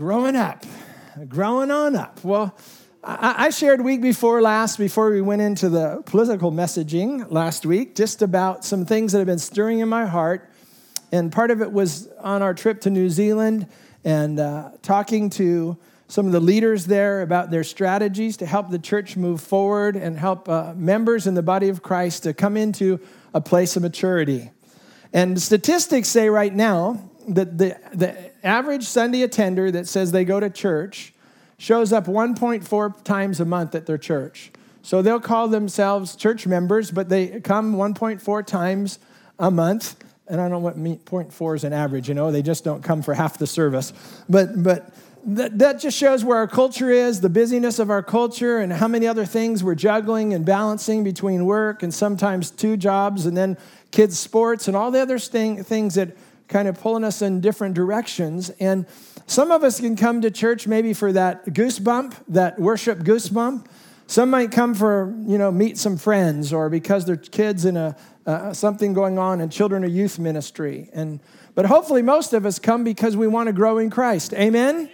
growing up, growing on up. Well, I, shared week before last, before we went into the political messaging last week, just about some things that have been stirring in my heart. And part of it was on our trip to New Zealand and uh, talking to some of the leaders there about their strategies to help the church move forward and help uh, members in the body of Christ to come into a place of maturity. And statistics say right now that the, the average Sunday attender that says they go to church shows up 1.4 times a month at their church. So they'll call themselves church members, but they come 1.4 times a month. And I don't know what 0.4 is an average, you know, they just don't come for half the service. But, but that, that just shows where our culture is, the busyness of our culture, and how many other things we're juggling and balancing between work and sometimes two jobs, and then kids' sports, and all the other things that kind of pulling us in different directions. And some of us can come to church maybe for that goosebump, that worship goosebump. Some might come for, you know, meet some friends or because their kids in a uh, something going on in children or youth ministry. And but hopefully most of us come because we want to grow in Christ. Amen.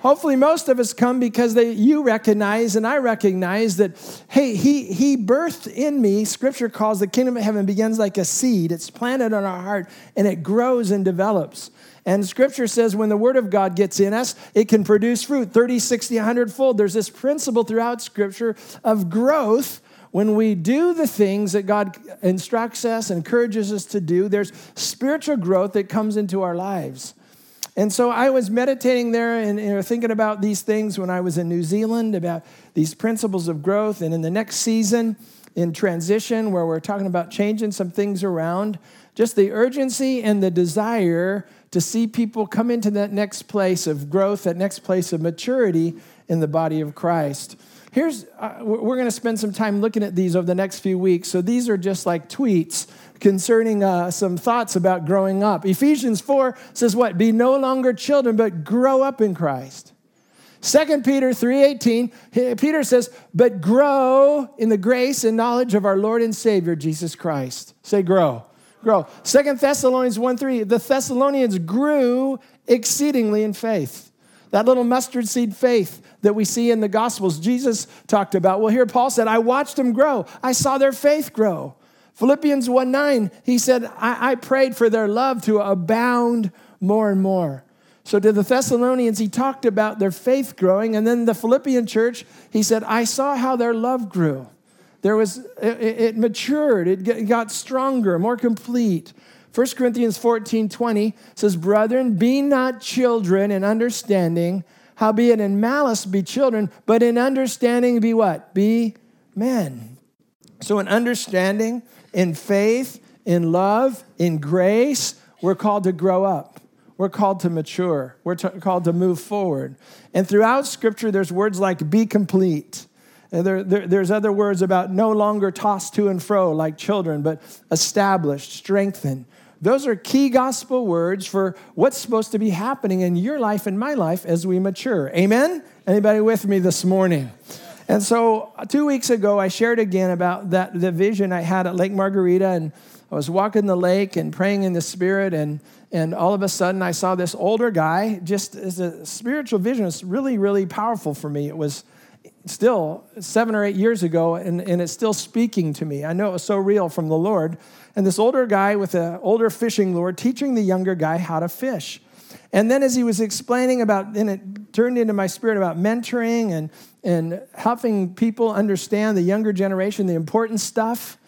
Hopefully, most of us come because they, you recognize and I recognize that, hey, he, he birthed in me. Scripture calls the kingdom of heaven begins like a seed. It's planted on our heart and it grows and develops. And Scripture says when the Word of God gets in us, it can produce fruit 30, 60, 100 fold. There's this principle throughout Scripture of growth. When we do the things that God instructs us, encourages us to do, there's spiritual growth that comes into our lives. And so I was meditating there and know, thinking about these things when I was in New Zealand, about these principles of growth. And in the next season, in transition, where we're talking about changing some things around, just the urgency and the desire to see people come into that next place of growth, that next place of maturity in the body of Christ. Here's, uh, we're going to spend some time looking at these over the next few weeks. So these are just like tweets concerning uh, some thoughts about growing up. Ephesians 4 says what? Be no longer children, but grow up in Christ. 2 Peter 3:18, Peter says, "But grow in the grace and knowledge of our Lord and Savior Jesus Christ." Say grow. Grow. 2 Thessalonians 1:3, the Thessalonians grew exceedingly in faith. That little mustard seed faith that we see in the Gospels, Jesus talked about. Well, here Paul said, I watched them grow. I saw their faith grow. Philippians 1 9, he said, I, I prayed for their love to abound more and more. So to the Thessalonians, he talked about their faith growing. And then the Philippian church, he said, I saw how their love grew. There was, it, it matured, it got stronger, more complete. 1 Corinthians 14 20 says, Brethren, be not children in understanding, howbeit in malice be children, but in understanding be what? Be men. So in understanding, in faith, in love, in grace, we're called to grow up. We're called to mature. We're t- called to move forward. And throughout Scripture, there's words like be complete. There, there, there's other words about no longer tossed to and fro like children, but established, strengthened. Those are key gospel words for what's supposed to be happening in your life and my life as we mature. Amen? Anybody with me this morning? And so uh, two weeks ago, I shared again about that the vision I had at Lake Margarita, and I was walking the lake and praying in the Spirit, and and all of a sudden I saw this older guy. Just as a spiritual vision, it's really really powerful for me. It was still seven or eight years ago, and, and it's still speaking to me. I know it was so real from the Lord. And this older guy with an older fishing lure teaching the younger guy how to fish. And then as he was explaining about, then it turned into my spirit about mentoring and, and helping people understand the younger generation, the important stuff.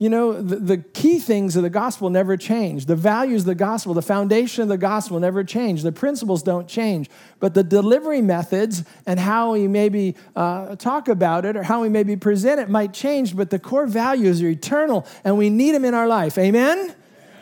You know, the, the, key things of the gospel never change. The values of the gospel, the foundation of the gospel never change. The principles don't change. But the delivery methods and how we maybe uh, talk about it or how we maybe present it might change, but the core values are eternal and we need them in our life. Amen?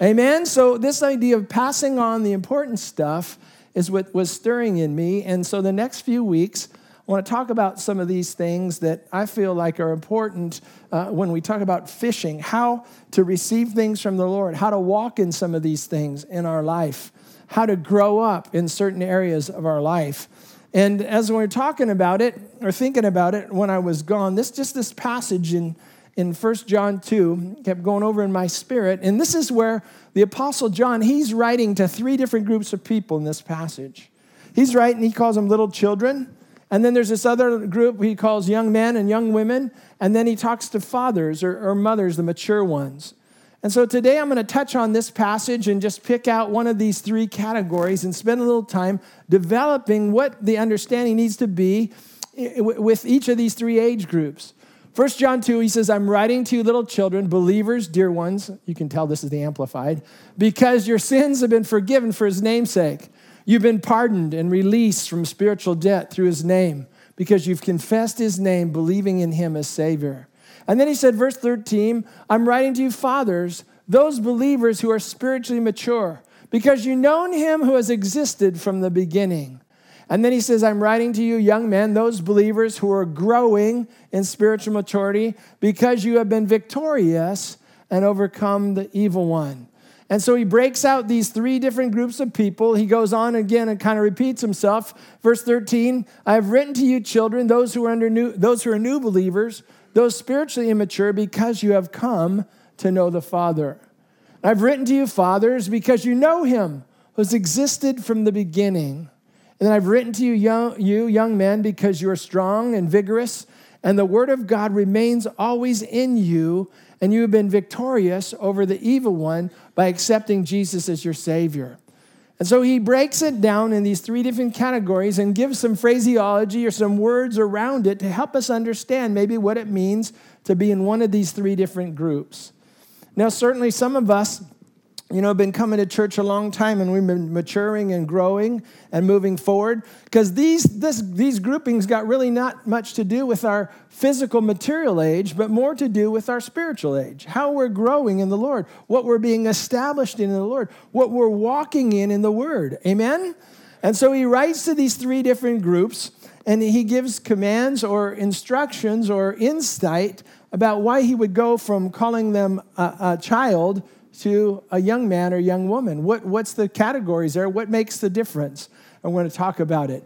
Amen? So, this idea of passing on the important stuff is what was stirring in me. And so, the next few weeks, I want to talk about some of these things that I feel like are important uh, when we talk about fishing, how to receive things from the Lord, how to walk in some of these things in our life, how to grow up in certain areas of our life. And as we we're talking about it or thinking about it when I was gone, this just this passage in in 1 John 2 kept going over in my spirit. And this is where the Apostle John, he's writing to three different groups of people in this passage. he's and he calls them little children. And then there's this other group he calls young men and young women. And then he talks to fathers or, or mothers, the mature ones. And so today I'm going to touch on this passage and just pick out one of these three categories and spend a little time developing what the understanding needs to be with each of these three age groups. 1 John 2, he says, I'm writing to you, little children, believers, dear ones. You can tell this is the Amplified, because your sins have been forgiven for his name's sake. You've been pardoned and released from spiritual debt through his name because you've confessed his name, believing in him as Savior. And then he said, verse 13, I'm writing to you, fathers, those believers who are spiritually mature, because you've known him who has existed from the beginning. And then he says, I'm writing to you, young men, those believers who are growing in spiritual maturity, because you have been victorious and overcome the evil one. And so he breaks out these three different groups of people. He goes on again and kind of repeats himself. Verse 13, I have written to you, children, those who are under new, those who are new believers, those spiritually immature, because you have come to know the Father. I've written to you, fathers, because you know him who's existed from the beginning. And then I've written to you, young, you young men, because you are strong and vigorous, and the word of God remains always in you, and you have been victorious over the evil one by accepting Jesus as your Savior. And so he breaks it down in these three different categories and gives some phraseology or some words around it to help us understand maybe what it means to be in one of these three different groups. Now, certainly some of us you know, been coming to church a long time and we've been maturing and growing and moving forward because these, these groupings got really not much to do with our physical material age, but more to do with our spiritual age, how we're growing in the Lord, what we're being established in, in the Lord, what we're walking in in the Word. Amen? And so he writes to these three different groups and he gives commands or instructions or insight about why he would go from calling them a, a child to a young man or young woman? What, what's the categories there? What makes the difference? I'm going to talk about it.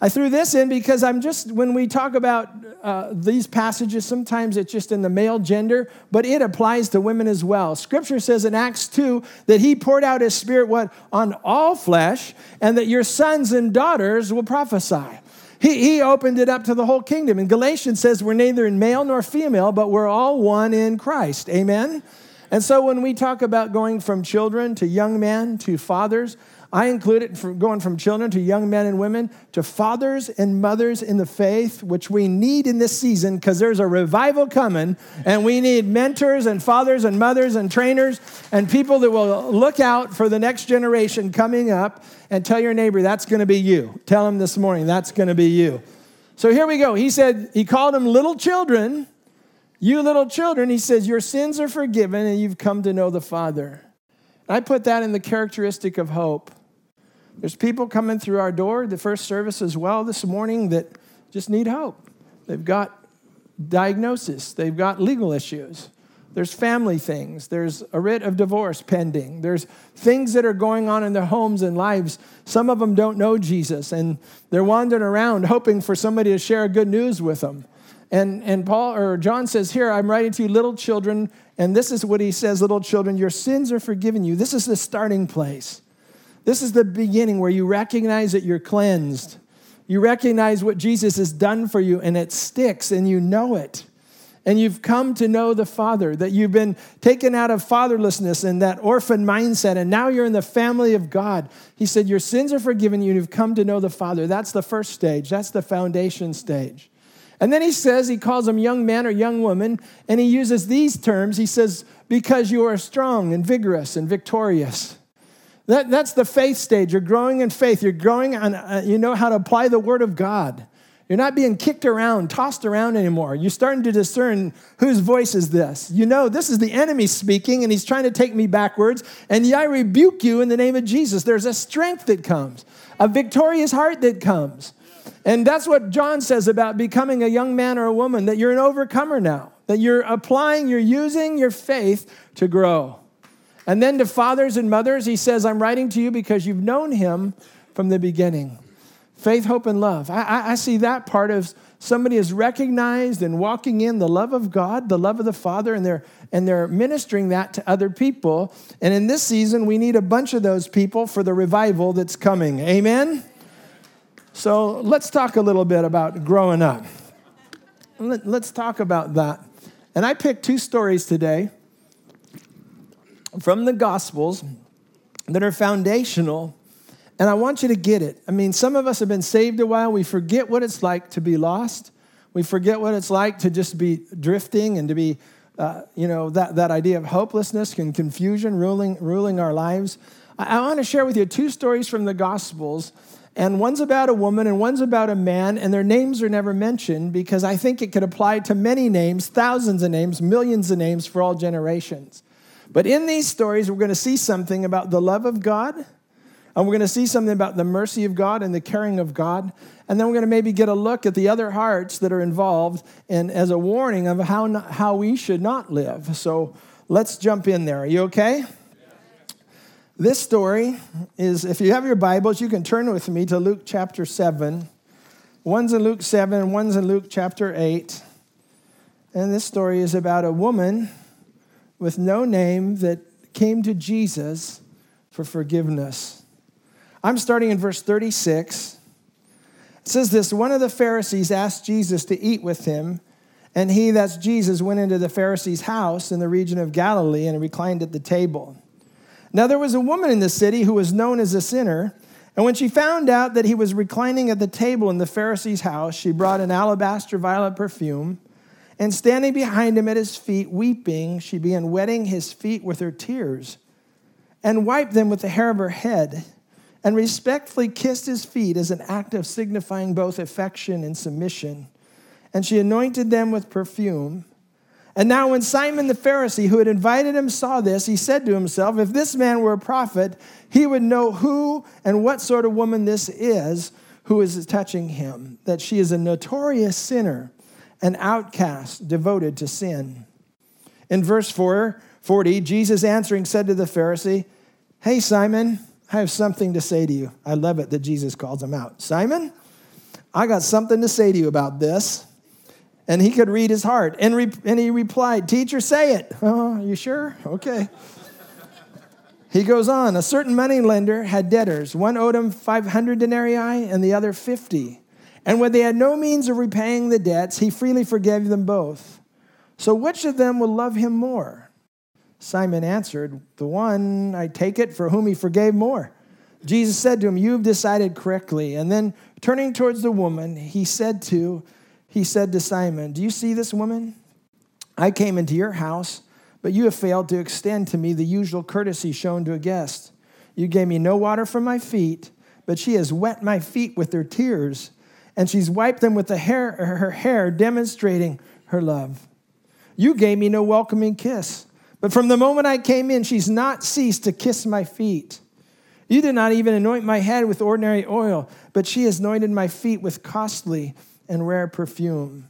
I threw this in because I'm just, when we talk about uh, these passages, sometimes it's just in the male gender, but it applies to women as well. Scripture says in Acts 2 that he poured out his spirit what, on all flesh, and that your sons and daughters will prophesy. He, he opened it up to the whole kingdom. And Galatians says we're neither in male nor female, but we're all one in Christ. Amen? And so when we talk about going from children to young men to fathers, I include it from going from children to young men and women to fathers and mothers in the faith, which we need in this season because there's a revival coming, and we need mentors and fathers and mothers and trainers and people that will look out for the next generation coming up and tell your neighbor, that's going to be you. Tell them this morning, that's going to be you. So here we go. He said, he called them little children you little children, he says, your sins are forgiven and you've come to know the Father. I put that in the characteristic of hope. There's people coming through our door, the first service as well this morning, that just need hope. They've got diagnosis, they've got legal issues, there's family things, there's a writ of divorce pending, there's things that are going on in their homes and lives. Some of them don't know Jesus, and they're wandering around hoping for somebody to share good news with them. And, and Paul or John says here, I'm writing to you, little children, and this is what he says, little children, your sins are forgiven you. This is the starting place. This is the beginning where you recognize that you're cleansed. You recognize what Jesus has done for you, and it sticks, and you know it. And you've come to know the Father, that you've been taken out of fatherlessness and that orphan mindset, and now you're in the family of God. He said, Your sins are forgiven you, and you've come to know the Father. That's the first stage, that's the foundation stage. And then he says, he calls them young man or young woman, and he uses these terms. He says, because you are strong and vigorous and victorious. That, that's the faith stage. You're growing in faith. You're growing on, uh, you know how to apply the word of God. You're not being kicked around, tossed around anymore. You're starting to discern whose voice is this. You know, this is the enemy speaking, and he's trying to take me backwards. And I rebuke you in the name of Jesus. There's a strength that comes, a victorious heart that comes. And that's what John says about becoming a young man or a woman that you're an overcomer now, that you're applying, you're using your faith to grow. And then to fathers and mothers, he says, I'm writing to you because you've known him from the beginning. Faith, hope, and love. I, I see that part of somebody is recognized and walking in the love of God, the love of the Father, and they're and they're ministering that to other people. And in this season, we need a bunch of those people for the revival that's coming. Amen. So let's talk a little bit about growing up. Let's talk about that. And I picked two stories today from the Gospels that are foundational. And I want you to get it. I mean, some of us have been saved a while. We forget what it's like to be lost. We forget what it's like to just be drifting and to be, uh, you know, that, that idea of hopelessness and confusion ruling, ruling our lives. I, I want to share with you two stories from the Gospels and one's about a woman and one's about a man, and their names are never mentioned because I think it could apply to many names, thousands of names, millions of names for all generations. But in these stories, we're going to see something about the love of God, and we're going to see something about the mercy of God and the caring of God. And then we're going to maybe get a look at the other hearts that are involved and as a warning of how, how we should not live. So let's jump in there. Are you okay? This story is, if you have your Bibles, you can turn with me to Luke chapter 7. One's in Luke 7, one's in Luke chapter 8. And this story is about a woman with no name that came to Jesus for forgiveness. I'm starting in verse 36. It says this One of the Pharisees asked Jesus to eat with him, and he, that's Jesus, went into the Pharisee's house in the region of Galilee and reclined at the table. Now there was a woman in the city who was known as a sinner, and when she found out that he was reclining at the table in the Pharisee's house, she brought an alabaster violet perfume, and standing behind him at his feet, weeping, she began wetting his feet with her tears, and wiped them with the hair of her head, and respectfully kissed his feet as an act of signifying both affection and submission. And she anointed them with perfume. And now, when Simon the Pharisee, who had invited him, saw this, he said to himself, If this man were a prophet, he would know who and what sort of woman this is who is touching him, that she is a notorious sinner, an outcast devoted to sin. In verse 4, 40, Jesus answering said to the Pharisee, Hey, Simon, I have something to say to you. I love it that Jesus calls him out. Simon, I got something to say to you about this and he could read his heart. And, re- and he replied, Teacher, say it. Oh, you sure? Okay. he goes on A certain money lender had debtors. One owed him 500 denarii and the other 50. And when they had no means of repaying the debts, he freely forgave them both. So which of them will love him more? Simon answered, The one, I take it, for whom he forgave more. Jesus said to him, You've decided correctly. And then turning towards the woman, he said to he said to Simon, Do you see this woman? I came into your house, but you have failed to extend to me the usual courtesy shown to a guest. You gave me no water for my feet, but she has wet my feet with her tears, and she's wiped them with the hair, her hair, demonstrating her love. You gave me no welcoming kiss, but from the moment I came in, she's not ceased to kiss my feet. You did not even anoint my head with ordinary oil, but she has anointed my feet with costly and rare perfume.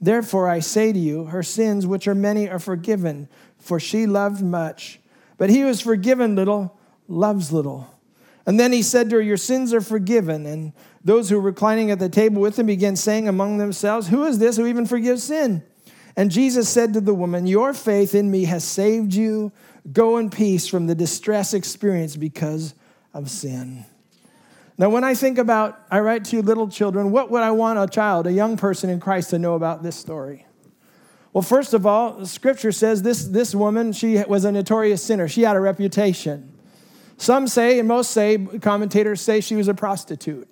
Therefore, I say to you, her sins, which are many, are forgiven, for she loved much. But he who is forgiven little loves little. And then he said to her, Your sins are forgiven. And those who were reclining at the table with him began saying among themselves, Who is this who even forgives sin? And Jesus said to the woman, Your faith in me has saved you. Go in peace from the distress experienced because of sin. Now, when I think about, I write to you little children, what would I want a child, a young person in Christ, to know about this story? Well, first of all, scripture says this, this woman, she was a notorious sinner. She had a reputation. Some say, and most say, commentators say she was a prostitute.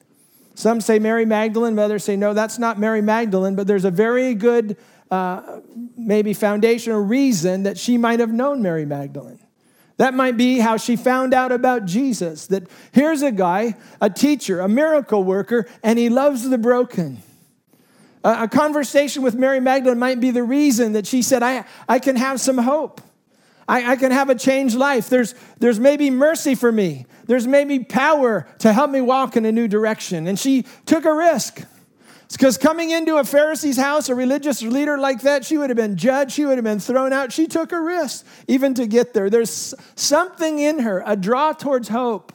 Some say Mary Magdalene, others say, no, that's not Mary Magdalene, but there's a very good, uh, maybe foundational reason that she might have known Mary Magdalene. That might be how she found out about Jesus that here's a guy, a teacher, a miracle worker, and he loves the broken. A, conversation with Mary Magdalene might be the reason that she said, I, I can have some hope. I, I can have a changed life. There's, there's maybe mercy for me. There's maybe power to help me walk in a new direction. And she took a risk. Because coming into a Pharisee's house, a religious leader like that, she would have been judged, she would have been thrown out. She took a risk even to get there. There's something in her, a draw towards hope,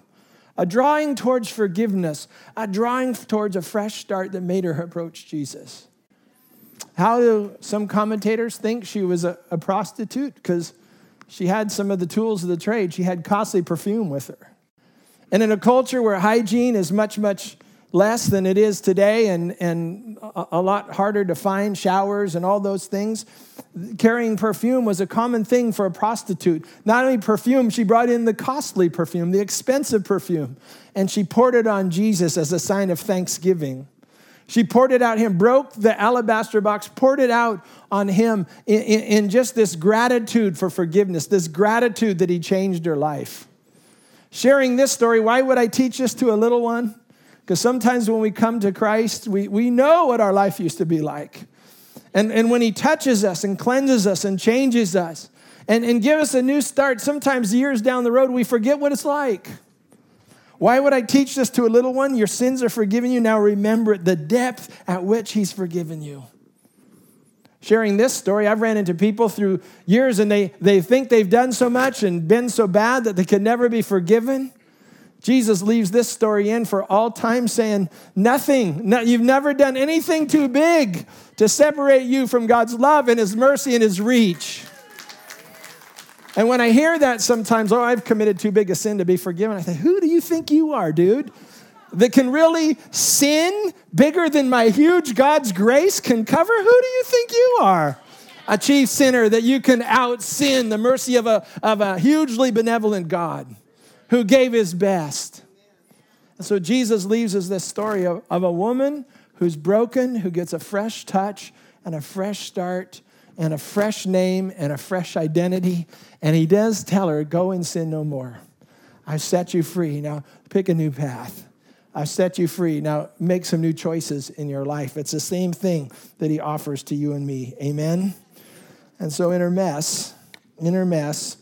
a drawing towards forgiveness, a drawing towards a fresh start that made her approach Jesus. How do some commentators think she was a, a prostitute? Because she had some of the tools of the trade. She had costly perfume with her. And in a culture where hygiene is much, much less than it is today and, and a lot harder to find showers and all those things. Carrying perfume was a common thing for a prostitute. Not only perfume, she brought in the costly perfume, the expensive perfume, and she poured it on Jesus as a sign of thanksgiving. She poured it out him, broke the alabaster box, poured it out on him in, in, in just this gratitude for forgiveness, this gratitude that he changed her life. Sharing this story, why would I teach this to a little one? Because sometimes when we come to Christ, we, we know what our life used to be like. And, and when he touches us and cleanses us and changes us and, and give us a new start, sometimes years down the road, we forget what it's like. Why would I teach this to a little one? Your sins are forgiven you. Now remember the depth at which He's forgiven you. Sharing this story, I've ran into people through years and they, they think they've done so much and been so bad that they can never be forgiven. Jesus leaves this story in for all time, saying, Nothing, no, you've never done anything too big to separate you from God's love and His mercy and His reach. And when I hear that sometimes, oh, I've committed too big a sin to be forgiven, I think, who do you think you are, dude? That can really sin bigger than my huge God's grace can cover? Who do you think you are? A chief sinner that you can out sin the mercy of a, of a hugely benevolent God who gave his best. And so Jesus leaves us this story of, of a woman who's broken, who gets a fresh touch and a fresh start and a fresh name and a fresh identity. And he does tell her, Go and sin no more. I've set you free. Now pick a new path. I've set you free. Now make some new choices in your life. It's the same thing that he offers to you and me. Amen? And so in her mess, in her mess,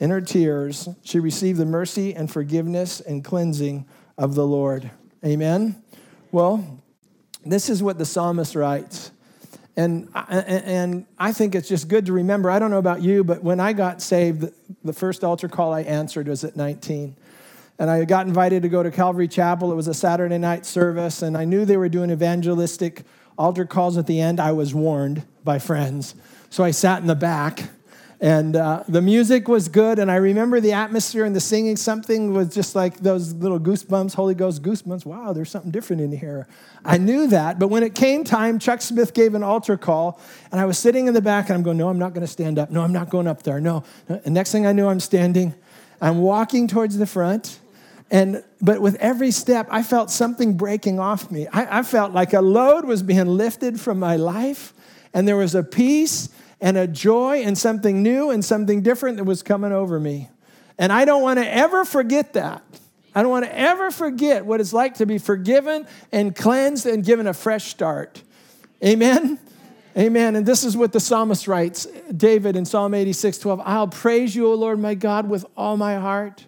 in her tears, she received the mercy and forgiveness and cleansing of the Lord. Amen? Well, this is what the psalmist writes. And, and I think it's just good to remember. I don't know about you, but when I got saved, the first altar call I answered was at 19. And I got invited to go to Calvary Chapel. It was a Saturday night service, and I knew they were doing evangelistic altar calls at the end. I was warned by friends. So I sat in the back and uh, the music was good, and I remember the atmosphere and the singing. Something was just like those little goosebumps, Holy Ghost goosebumps. Wow, there's something different in here. I knew that, but when it came time, Chuck Smith gave an altar call, and I was sitting in the back, and I'm going, No, I'm not going to stand up. No, I'm not going up there. No. And next thing I knew, I'm standing. I'm walking towards the front. And but with every step, I felt something breaking off me. I, I felt like a load was being lifted from my life, and there was a peace and a joy and something new and something different that was coming over me. And I don't want to ever forget that. I don't want to ever forget what it's like to be forgiven and cleansed and given a fresh start. Amen? Amen. And this is what the psalmist writes David in Psalm 86 12. I'll praise you, O Lord my God, with all my heart.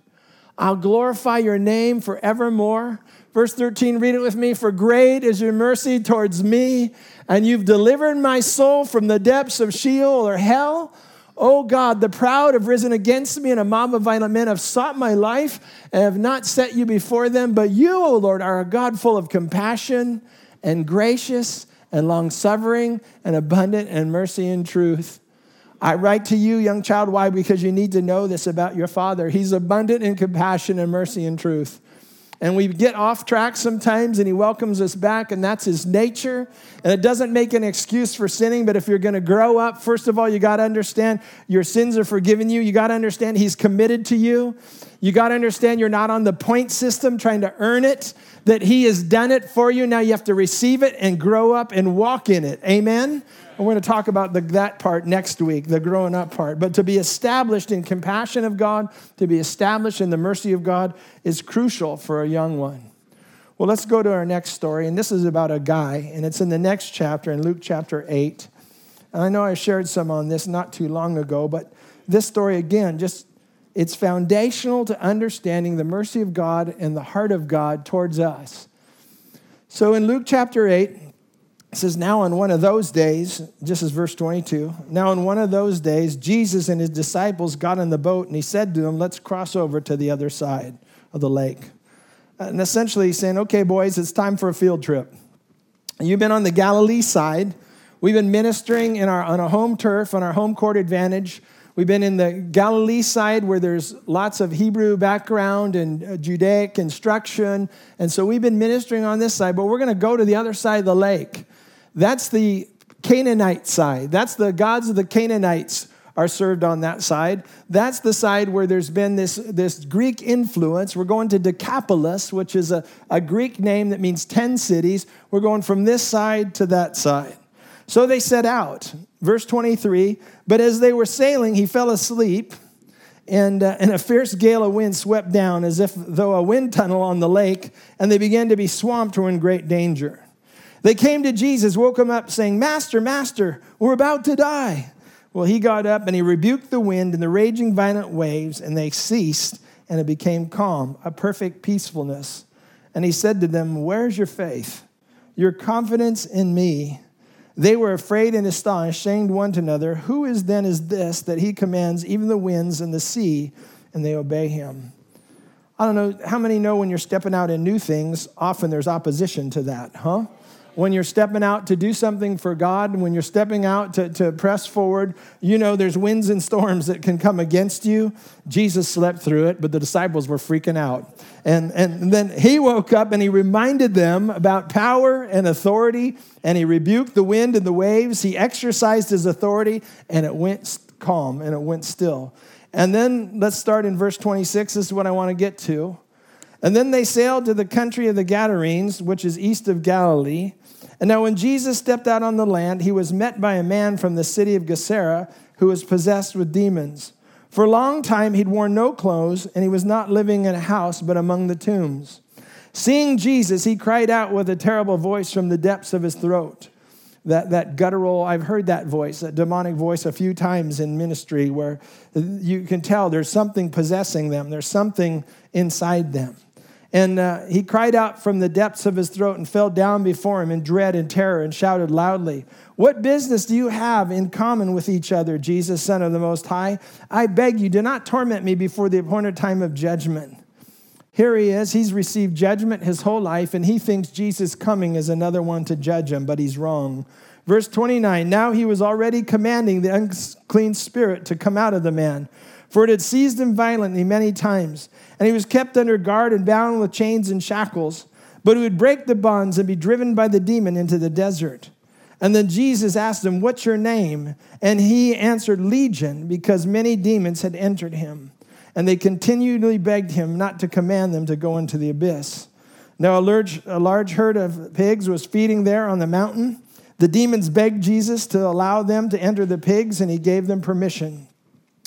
I'll glorify your name forevermore. Verse 13, read it with me. For great is your mercy towards me, and you've delivered my soul from the depths of Sheol or hell. Oh God, the proud have risen against me, and a mob of violent men have sought my life and have not set you before them. But you, O Lord, are a God full of compassion and gracious and long suffering and abundant in mercy and truth. I write to you, young child. Why? Because you need to know this about your Father. He's abundant in compassion and mercy and truth. And we get off track sometimes, and He welcomes us back, and that's His nature. And it doesn't make an excuse for sinning, but if you're going to grow up, first of all, you got to understand your sins are forgiven you. You got to understand He's committed to you. You got to understand you're not on the point system trying to earn it, that He has done it for you. Now you have to receive it and grow up and walk in it. Amen? we're going to talk about the, that part next week, the growing up part. But to be established in compassion of God, to be established in the mercy of God, is crucial for a young one. Well, let's go to our next story. And this is about a guy, and it's in the next chapter, in Luke chapter 8. And I know I shared some on this not too long ago, but this story, again, just it's foundational to understanding the mercy of God and the heart of God towards us. So in Luke chapter 8, it says, Now on one of those days, just as verse 22, now on one of those days, Jesus and his disciples got in the boat and he said to them, Let's cross over to the other side of the lake. And essentially, he's saying, Okay, boys, it's time for a field trip. You've been on the Galilee side. We've been ministering in our, on a home turf, on our home court advantage. We've been in the Galilee side where there's lots of Hebrew background and uh, Judaic instruction. And so we've been ministering on this side, but we're going to go to the other side of the lake. That's the Canaanite side. That's the gods of the Canaanites are served on that side. That's the side where there's been this, this Greek influence. We're going to Decapolis, which is a, a Greek name that means 10 cities. We're going from this side to that side. So they set out. Verse 23 But as they were sailing, he fell asleep, and, uh, and a fierce gale of wind swept down as if though a wind tunnel on the lake, and they began to be swamped or in great danger. They came to Jesus, woke him up, saying, Master, Master, we're about to die. Well, he got up and he rebuked the wind and the raging violent waves, and they ceased, and it became calm, a perfect peacefulness. And he said to them, Where's your faith? Your confidence in me they were afraid and astonished, saying one to another, Who is then is this that he commands even the winds and the sea, and they obey him? I don't know how many know when you're stepping out in new things, often there's opposition to that, huh? When you're stepping out to do something for God, and when you're stepping out to, to press forward, you know there's winds and storms that can come against you. Jesus slept through it, but the disciples were freaking out. And, and then he woke up and he reminded them about power and authority, and he rebuked the wind and the waves. He exercised his authority, and it went calm and it went still. And then let's start in verse 26. This is what I want to get to. And then they sailed to the country of the Gadarenes, which is east of Galilee. And now, when Jesus stepped out on the land, he was met by a man from the city of Gennesaret who was possessed with demons. For a long time, he'd worn no clothes, and he was not living in a house, but among the tombs. Seeing Jesus, he cried out with a terrible voice from the depths of his throat. That, that guttural, I've heard that voice, that demonic voice, a few times in ministry where you can tell there's something possessing them, there's something inside them. And uh, he cried out from the depths of his throat and fell down before him in dread and terror and shouted loudly, What business do you have in common with each other, Jesus, Son of the Most High? I beg you, do not torment me before the appointed time of judgment. Here he is. He's received judgment his whole life, and he thinks Jesus coming is another one to judge him, but he's wrong. Verse 29 Now he was already commanding the unclean spirit to come out of the man, for it had seized him violently many times and he was kept under guard and bound with chains and shackles, but he would break the bonds and be driven by the demon into the desert. And then Jesus asked him, What's your name? And he answered, Legion, because many demons had entered him. And they continually begged him not to command them to go into the abyss. Now, a large, a large herd of pigs was feeding there on the mountain. The demons begged Jesus to allow them to enter the pigs, and he gave them permission.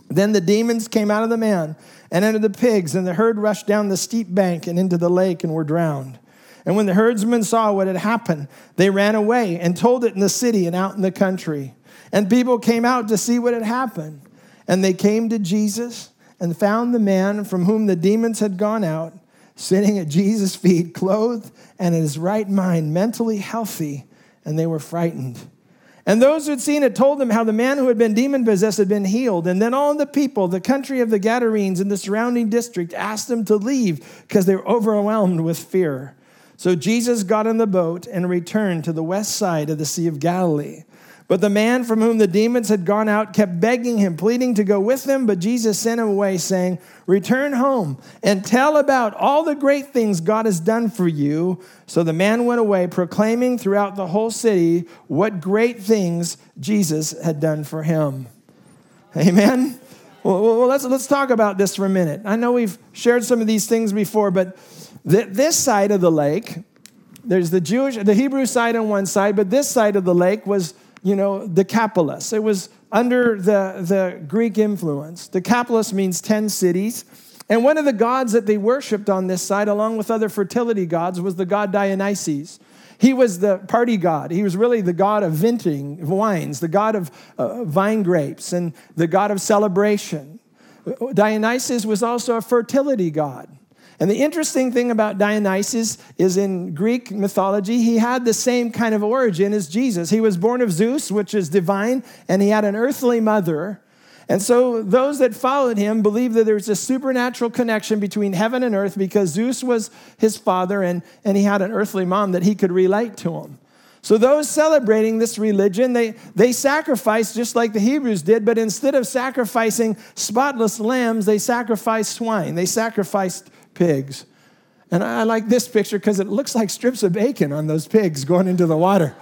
Then the demons came out of the man and entered the pigs, and the herd rushed down the steep bank and into the lake and were drowned. And when the herdsmen saw what had happened, they ran away and told it in the city and out in the country. And people came out to see what had happened. And they came to Jesus and found the man from whom the demons had gone out, sitting at Jesus' feet, clothed and in his right mind, mentally healthy, and they were frightened. And those who had seen it told them how the man who had been demon possessed had been healed. And then all the people, the country of the Gadarenes and the surrounding district, asked them to leave because they were overwhelmed with fear. So Jesus got in the boat and returned to the west side of the Sea of Galilee. But the man from whom the demons had gone out kept begging him, pleading to go with them. But Jesus sent him away, saying, Return home and tell about all the great things God has done for you. So the man went away, proclaiming throughout the whole city what great things Jesus had done for him. Amen. Well, let's, let's talk about this for a minute. I know we've shared some of these things before, but th- this side of the lake, there's the Jewish, the Hebrew side on one side, but this side of the lake was you know, Decapolis. It was under the, the Greek influence. Decapolis means 10 cities. And one of the gods that they worshiped on this side, along with other fertility gods, was the god Dionysus. He was the party god. He was really the god of venting wines, the god of uh, vine grapes, and the god of celebration. Dionysus was also a fertility god. And the interesting thing about Dionysus is in Greek mythology, he had the same kind of origin as Jesus. He was born of Zeus, which is divine, and he had an earthly mother. And so those that followed him believed that there's a supernatural connection between heaven and earth because Zeus was his father and, and he had an earthly mom that he could relate to him. So those celebrating this religion, they, they sacrificed just like the Hebrews did, but instead of sacrificing spotless lambs, they sacrificed swine. They sacrificed pigs. And I like this picture because it looks like strips of bacon on those pigs going into the water.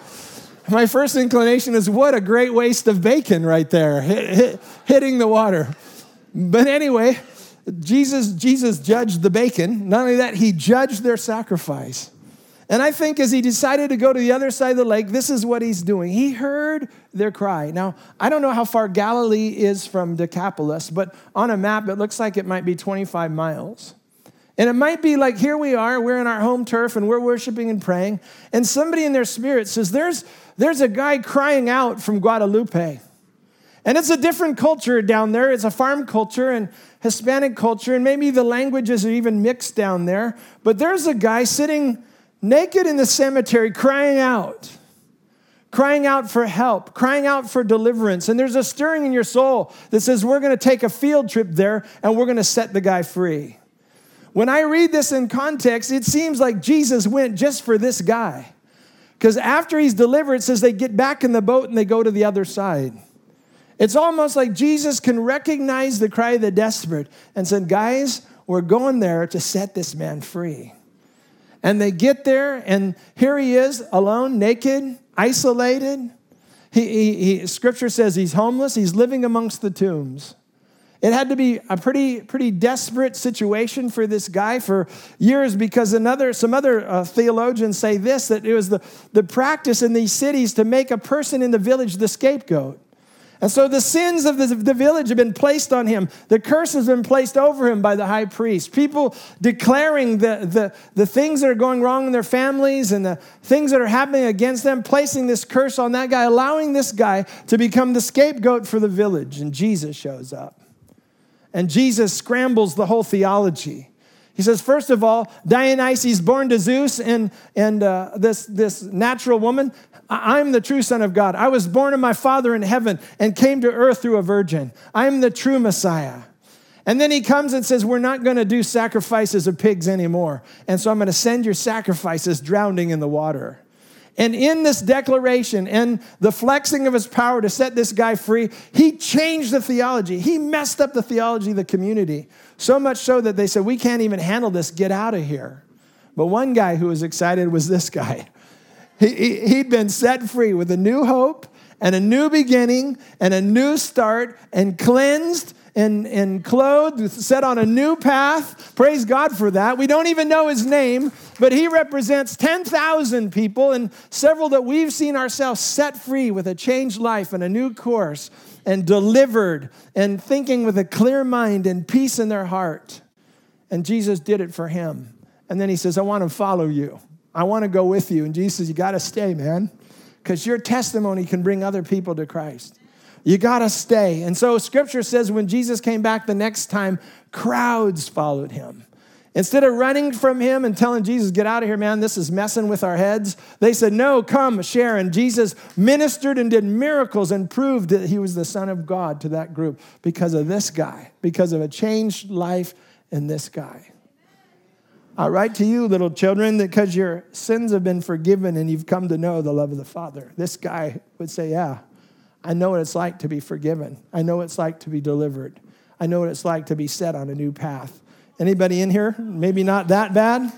My first inclination is what a great waste of bacon right there, hit, hit, hitting the water. But anyway, Jesus, Jesus judged the bacon. Not only that, he judged their sacrifice. And I think as he decided to go to the other side of the lake, this is what he's doing. He heard their cry. Now, I don't know how far Galilee is from Decapolis, but on a map, it looks like it might be 25 miles. And it might be like here we are, we're in our home turf and we're worshiping and praying, and somebody in their spirit says, There's, there's a guy crying out from Guadalupe. And it's a different culture down there. It's a farm culture and Hispanic culture, and maybe the languages are even mixed down there. But there's a guy sitting naked in the cemetery crying out, crying out for help, crying out for deliverance. And there's a stirring in your soul that says, We're going to take a field trip there and we're going to set the guy free. When I read this in context, it seems like Jesus went just for this guy. Because after he's delivered, it says they get back in the boat and they go to the other side. It's almost like Jesus can recognize the cry of the desperate and said, Guys, we're going there to set this man free. And they get there, and here he is, alone, naked, isolated. He, he, he, scripture says he's homeless, he's living amongst the tombs. It had to be a pretty, pretty desperate situation for this guy for years because another, some other uh, theologians say this that it was the, the practice in these cities to make a person in the village the scapegoat. And so the sins of the, village have been placed on him. The curse has been placed over him by the high priest. People declaring the, the, the things that are going wrong in their families and the things that are happening against them, placing this curse on that guy, allowing this guy to become the scapegoat for the village. And Jesus shows up. And Jesus scrambles the whole theology. He says, first of all, Dionysus, born to Zeus and, and uh, this, this natural woman, I'm the true Son of God. I was born of my Father in heaven and came to earth through a virgin. I'm the true Messiah. And then he comes and says, We're not going to do sacrifices of pigs anymore. And so I'm going to send your sacrifices drowning in the water. And in this declaration and the flexing of his power to set this guy free, he changed the theology. He messed up the theology of the community. So much so that they said, We can't even handle this. Get out of here. But one guy who was excited was this guy. He, he'd been set free with a new hope and a new beginning and a new start and cleansed and, and clothed, set on a new path. Praise God for that. We don't even know his name, but he represents 10,000 people and several that we've seen ourselves set free with a changed life and a new course and delivered and thinking with a clear mind and peace in their heart. And Jesus did it for him. And then he says, I want to follow you. I want to go with you. And Jesus says, You got to stay, man, because your testimony can bring other people to Christ. You got to stay. And so scripture says when Jesus came back the next time, crowds followed him. Instead of running from him and telling Jesus, Get out of here, man, this is messing with our heads, they said, No, come, share. And Jesus ministered and did miracles and proved that he was the Son of God to that group because of this guy, because of a changed life in this guy. I write to you, little children, that because your sins have been forgiven and you've come to know the love of the Father. This guy would say, Yeah, I know what it's like to be forgiven. I know what it's like to be delivered. I know what it's like to be set on a new path. Anybody in here? Maybe not that bad.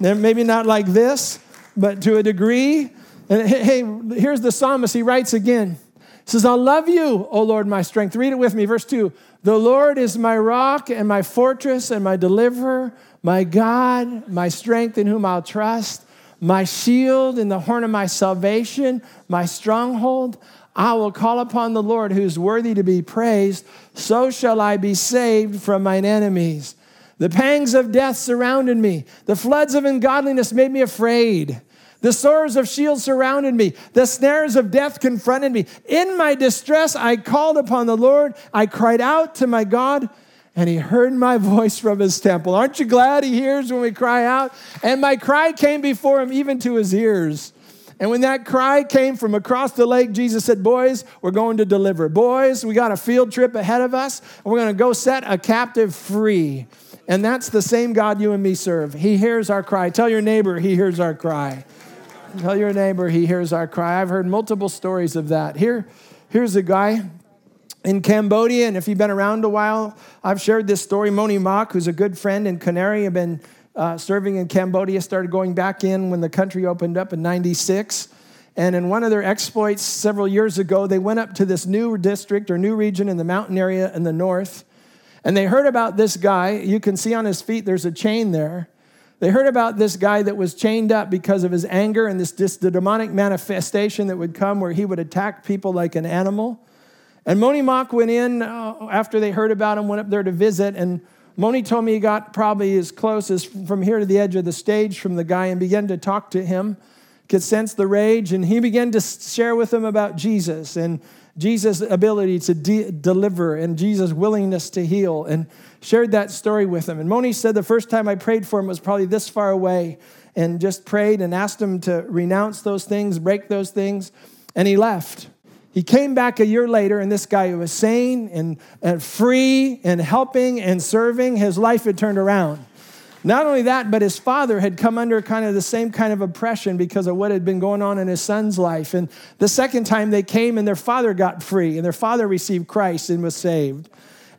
Maybe not like this, but to a degree. And hey, here's the psalmist. He writes again. He says, I love you, O Lord, my strength. Read it with me. Verse 2 The Lord is my rock and my fortress and my deliverer my God, my strength in whom I'll trust, my shield and the horn of my salvation, my stronghold. I will call upon the Lord who is worthy to be praised. So shall I be saved from mine enemies. The pangs of death surrounded me. The floods of ungodliness made me afraid. The swords of Sheol surrounded me. The snares of death confronted me. In my distress, I called upon the Lord. I cried out to my God and he heard my voice from his temple. Aren't you glad he hears when we cry out? And my cry came before him, even to his ears. And when that cry came from across the lake, Jesus said, Boys, we're going to deliver. Boys, we got a field trip ahead of us, and we're going to go set a captive free. And that's the same God you and me serve. He hears our cry. Tell your neighbor, He hears our cry. Tell your neighbor he hears our cry. I've heard multiple stories of that. Here, here's a guy in Cambodia, and if you've been around a while, I've shared this story. Moni Mak, who's a good friend in Canary, have been uh, serving in Cambodia, started going back in when the country opened up in 96. And in one of their exploits several years ago, they went up to this new district or new region in the mountain area in the north. And they heard about this guy. You can see on his feet, there's a chain there. They heard about this guy that was chained up because of his anger and this, this the demonic manifestation that would come where he would attack people like an animal. And Moni Mak went in uh, after they heard about him, went up there to visit. And Moni told me he got probably as close as from here to the edge of the stage from the guy and began to talk to him, could sense the rage. And he began to share with him about Jesus and Jesus' ability to de- deliver and Jesus' willingness to heal. And shared that story with him. And Moni said the first time I prayed for him was probably this far away and just prayed and asked him to renounce those things, break those things, and he left. He came back a year later, and this guy was sane and, and free and helping and serving. His life had turned around. Not only that, but his father had come under kind of the same kind of oppression because of what had been going on in his son's life. And the second time they came, and their father got free, and their father received Christ and was saved.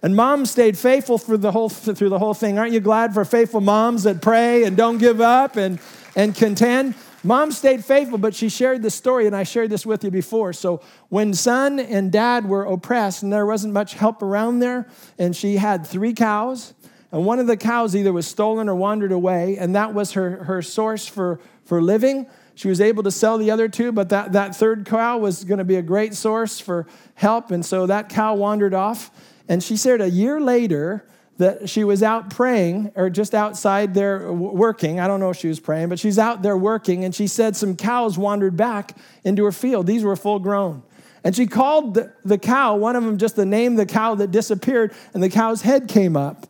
And mom stayed faithful through the whole, through the whole thing. Aren't you glad for faithful moms that pray and don't give up and, and contend? Mom stayed faithful, but she shared this story, and I shared this with you before. So, when son and dad were oppressed, and there wasn't much help around there, and she had three cows, and one of the cows either was stolen or wandered away, and that was her, her source for, for living. She was able to sell the other two, but that, that third cow was going to be a great source for help, and so that cow wandered off. And she said a year later that she was out praying or just outside there working. I don't know if she was praying, but she's out there working. And she said some cows wandered back into her field. These were full grown. And she called the, the cow, one of them just the name the cow that disappeared, and the cow's head came up.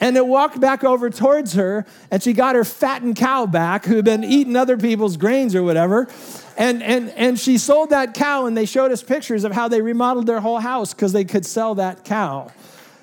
And it walked back over towards her, and she got her fattened cow back who had been eating other people's grains or whatever. And, and, and she sold that cow, and they showed us pictures of how they remodeled their whole house because they could sell that cow.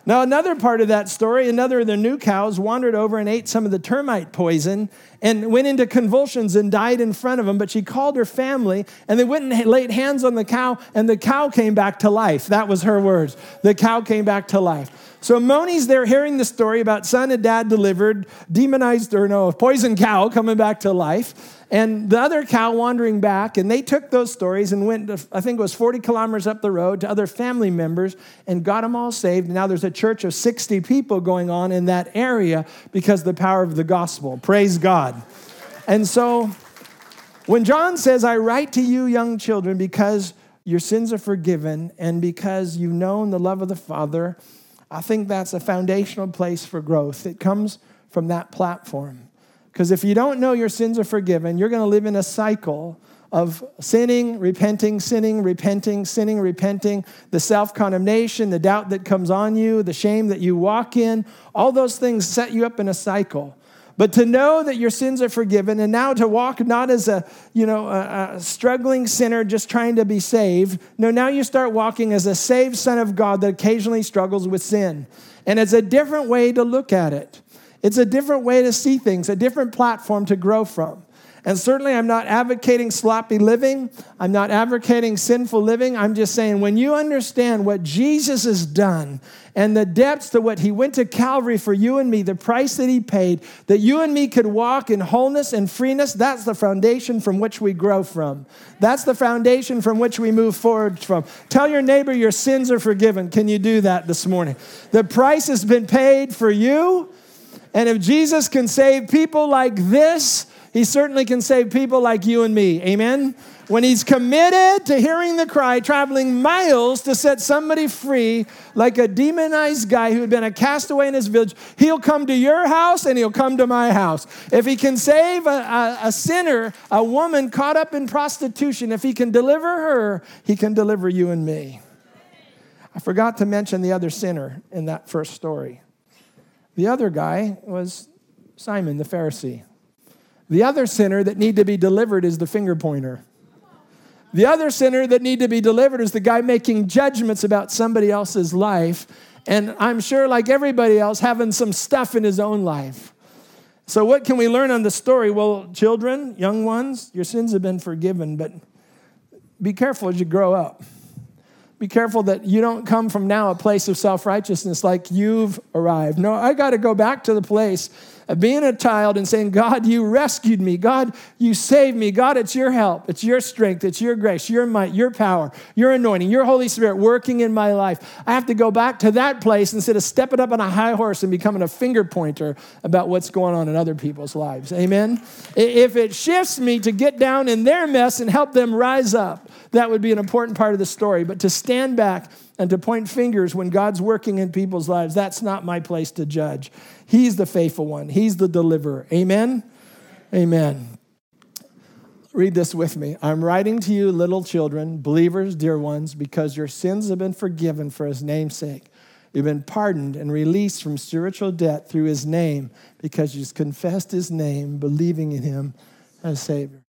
Now, another part of that story, another of the new cows wandered over and ate some of the termite poison and went into convulsions and died in front of them. But she called her family and they went and laid hands on the cow, and the cow came back to life. That was her words. The cow came back to life. So Moni's there hearing the story about son and dad delivered, demonized, or no, poison cow coming back to life, and the other cow wandering back. And they took those stories and went, I think it was 40 kilometers up the road to other family members and got them all saved. Now there's a church of 60 people going on in that area because the power of the gospel. Praise God. And so when John says, I write to you, young children, because your sins are forgiven and because you've known the love of the Father, I think that's a foundational place for growth. It comes from that platform. Because if you don't know your sins are forgiven, you're going to live in a cycle of sinning, repenting, sinning, repenting, sinning, repenting, the self condemnation, the doubt that comes on you, the shame that you walk in. All those things set you up in a cycle. But to know that your sins are forgiven and now to walk not as a, you know, a, a, struggling sinner just trying to be saved. No, now you start walking as a saved son of God that occasionally struggles with sin. And it's a different way to look at it. It's a different way to see things, a different platform to grow from. And certainly, I'm not advocating sloppy living. I'm not advocating sinful living. I'm just saying when you understand what Jesus has done and the depths to what he went to Calvary for you and me, the price that he paid, that you and me could walk in wholeness and freeness, that's the foundation from which we grow from. That's the foundation from which we move forward from. Tell your neighbor your sins are forgiven. Can you do that this morning? The price has been paid for you. And if Jesus can save people like this, he certainly can save people like you and me. Amen? When he's committed to hearing the cry, traveling miles to set somebody free, like a demonized guy who had been a castaway in his village, he'll come to your house and he'll come to my house. If he can save a, a, a sinner, a woman caught up in prostitution, if he can deliver her, he can deliver you and me. I forgot to mention the other sinner in that first story. The other guy was Simon the Pharisee. The other sinner that need to be delivered is the finger pointer. The other sinner that need to be delivered is the guy making judgments about somebody else's life. And I'm sure, like everybody else, having some stuff in his own life. So, what can we learn on the story? Well, children, young ones, your sins have been forgiven, but be careful as you grow up. Be careful that you don't come from now a place of self righteousness like you've arrived. No, I got to go back to the place being a child and saying, God, you rescued me. God, you saved me. God, it's your help. It's your strength. It's your grace, your might, your power, your anointing, your Holy Spirit working in my life. I have to go back to that place instead of stepping up on a high horse and becoming a finger pointer about what's going on in other people's lives. Amen? If it shifts me to get down in their mess and help them rise up, that would be an important part of the story. But to stand back and to point fingers when God's working in people's lives, that's not my place to judge. He's the faithful one, He's the deliverer. Amen? Amen. Read this with me. I'm writing to you, little children, believers, dear ones, because your sins have been forgiven for His name's sake. You've been pardoned and released from spiritual debt through His name because you've confessed His name, believing in Him as Savior.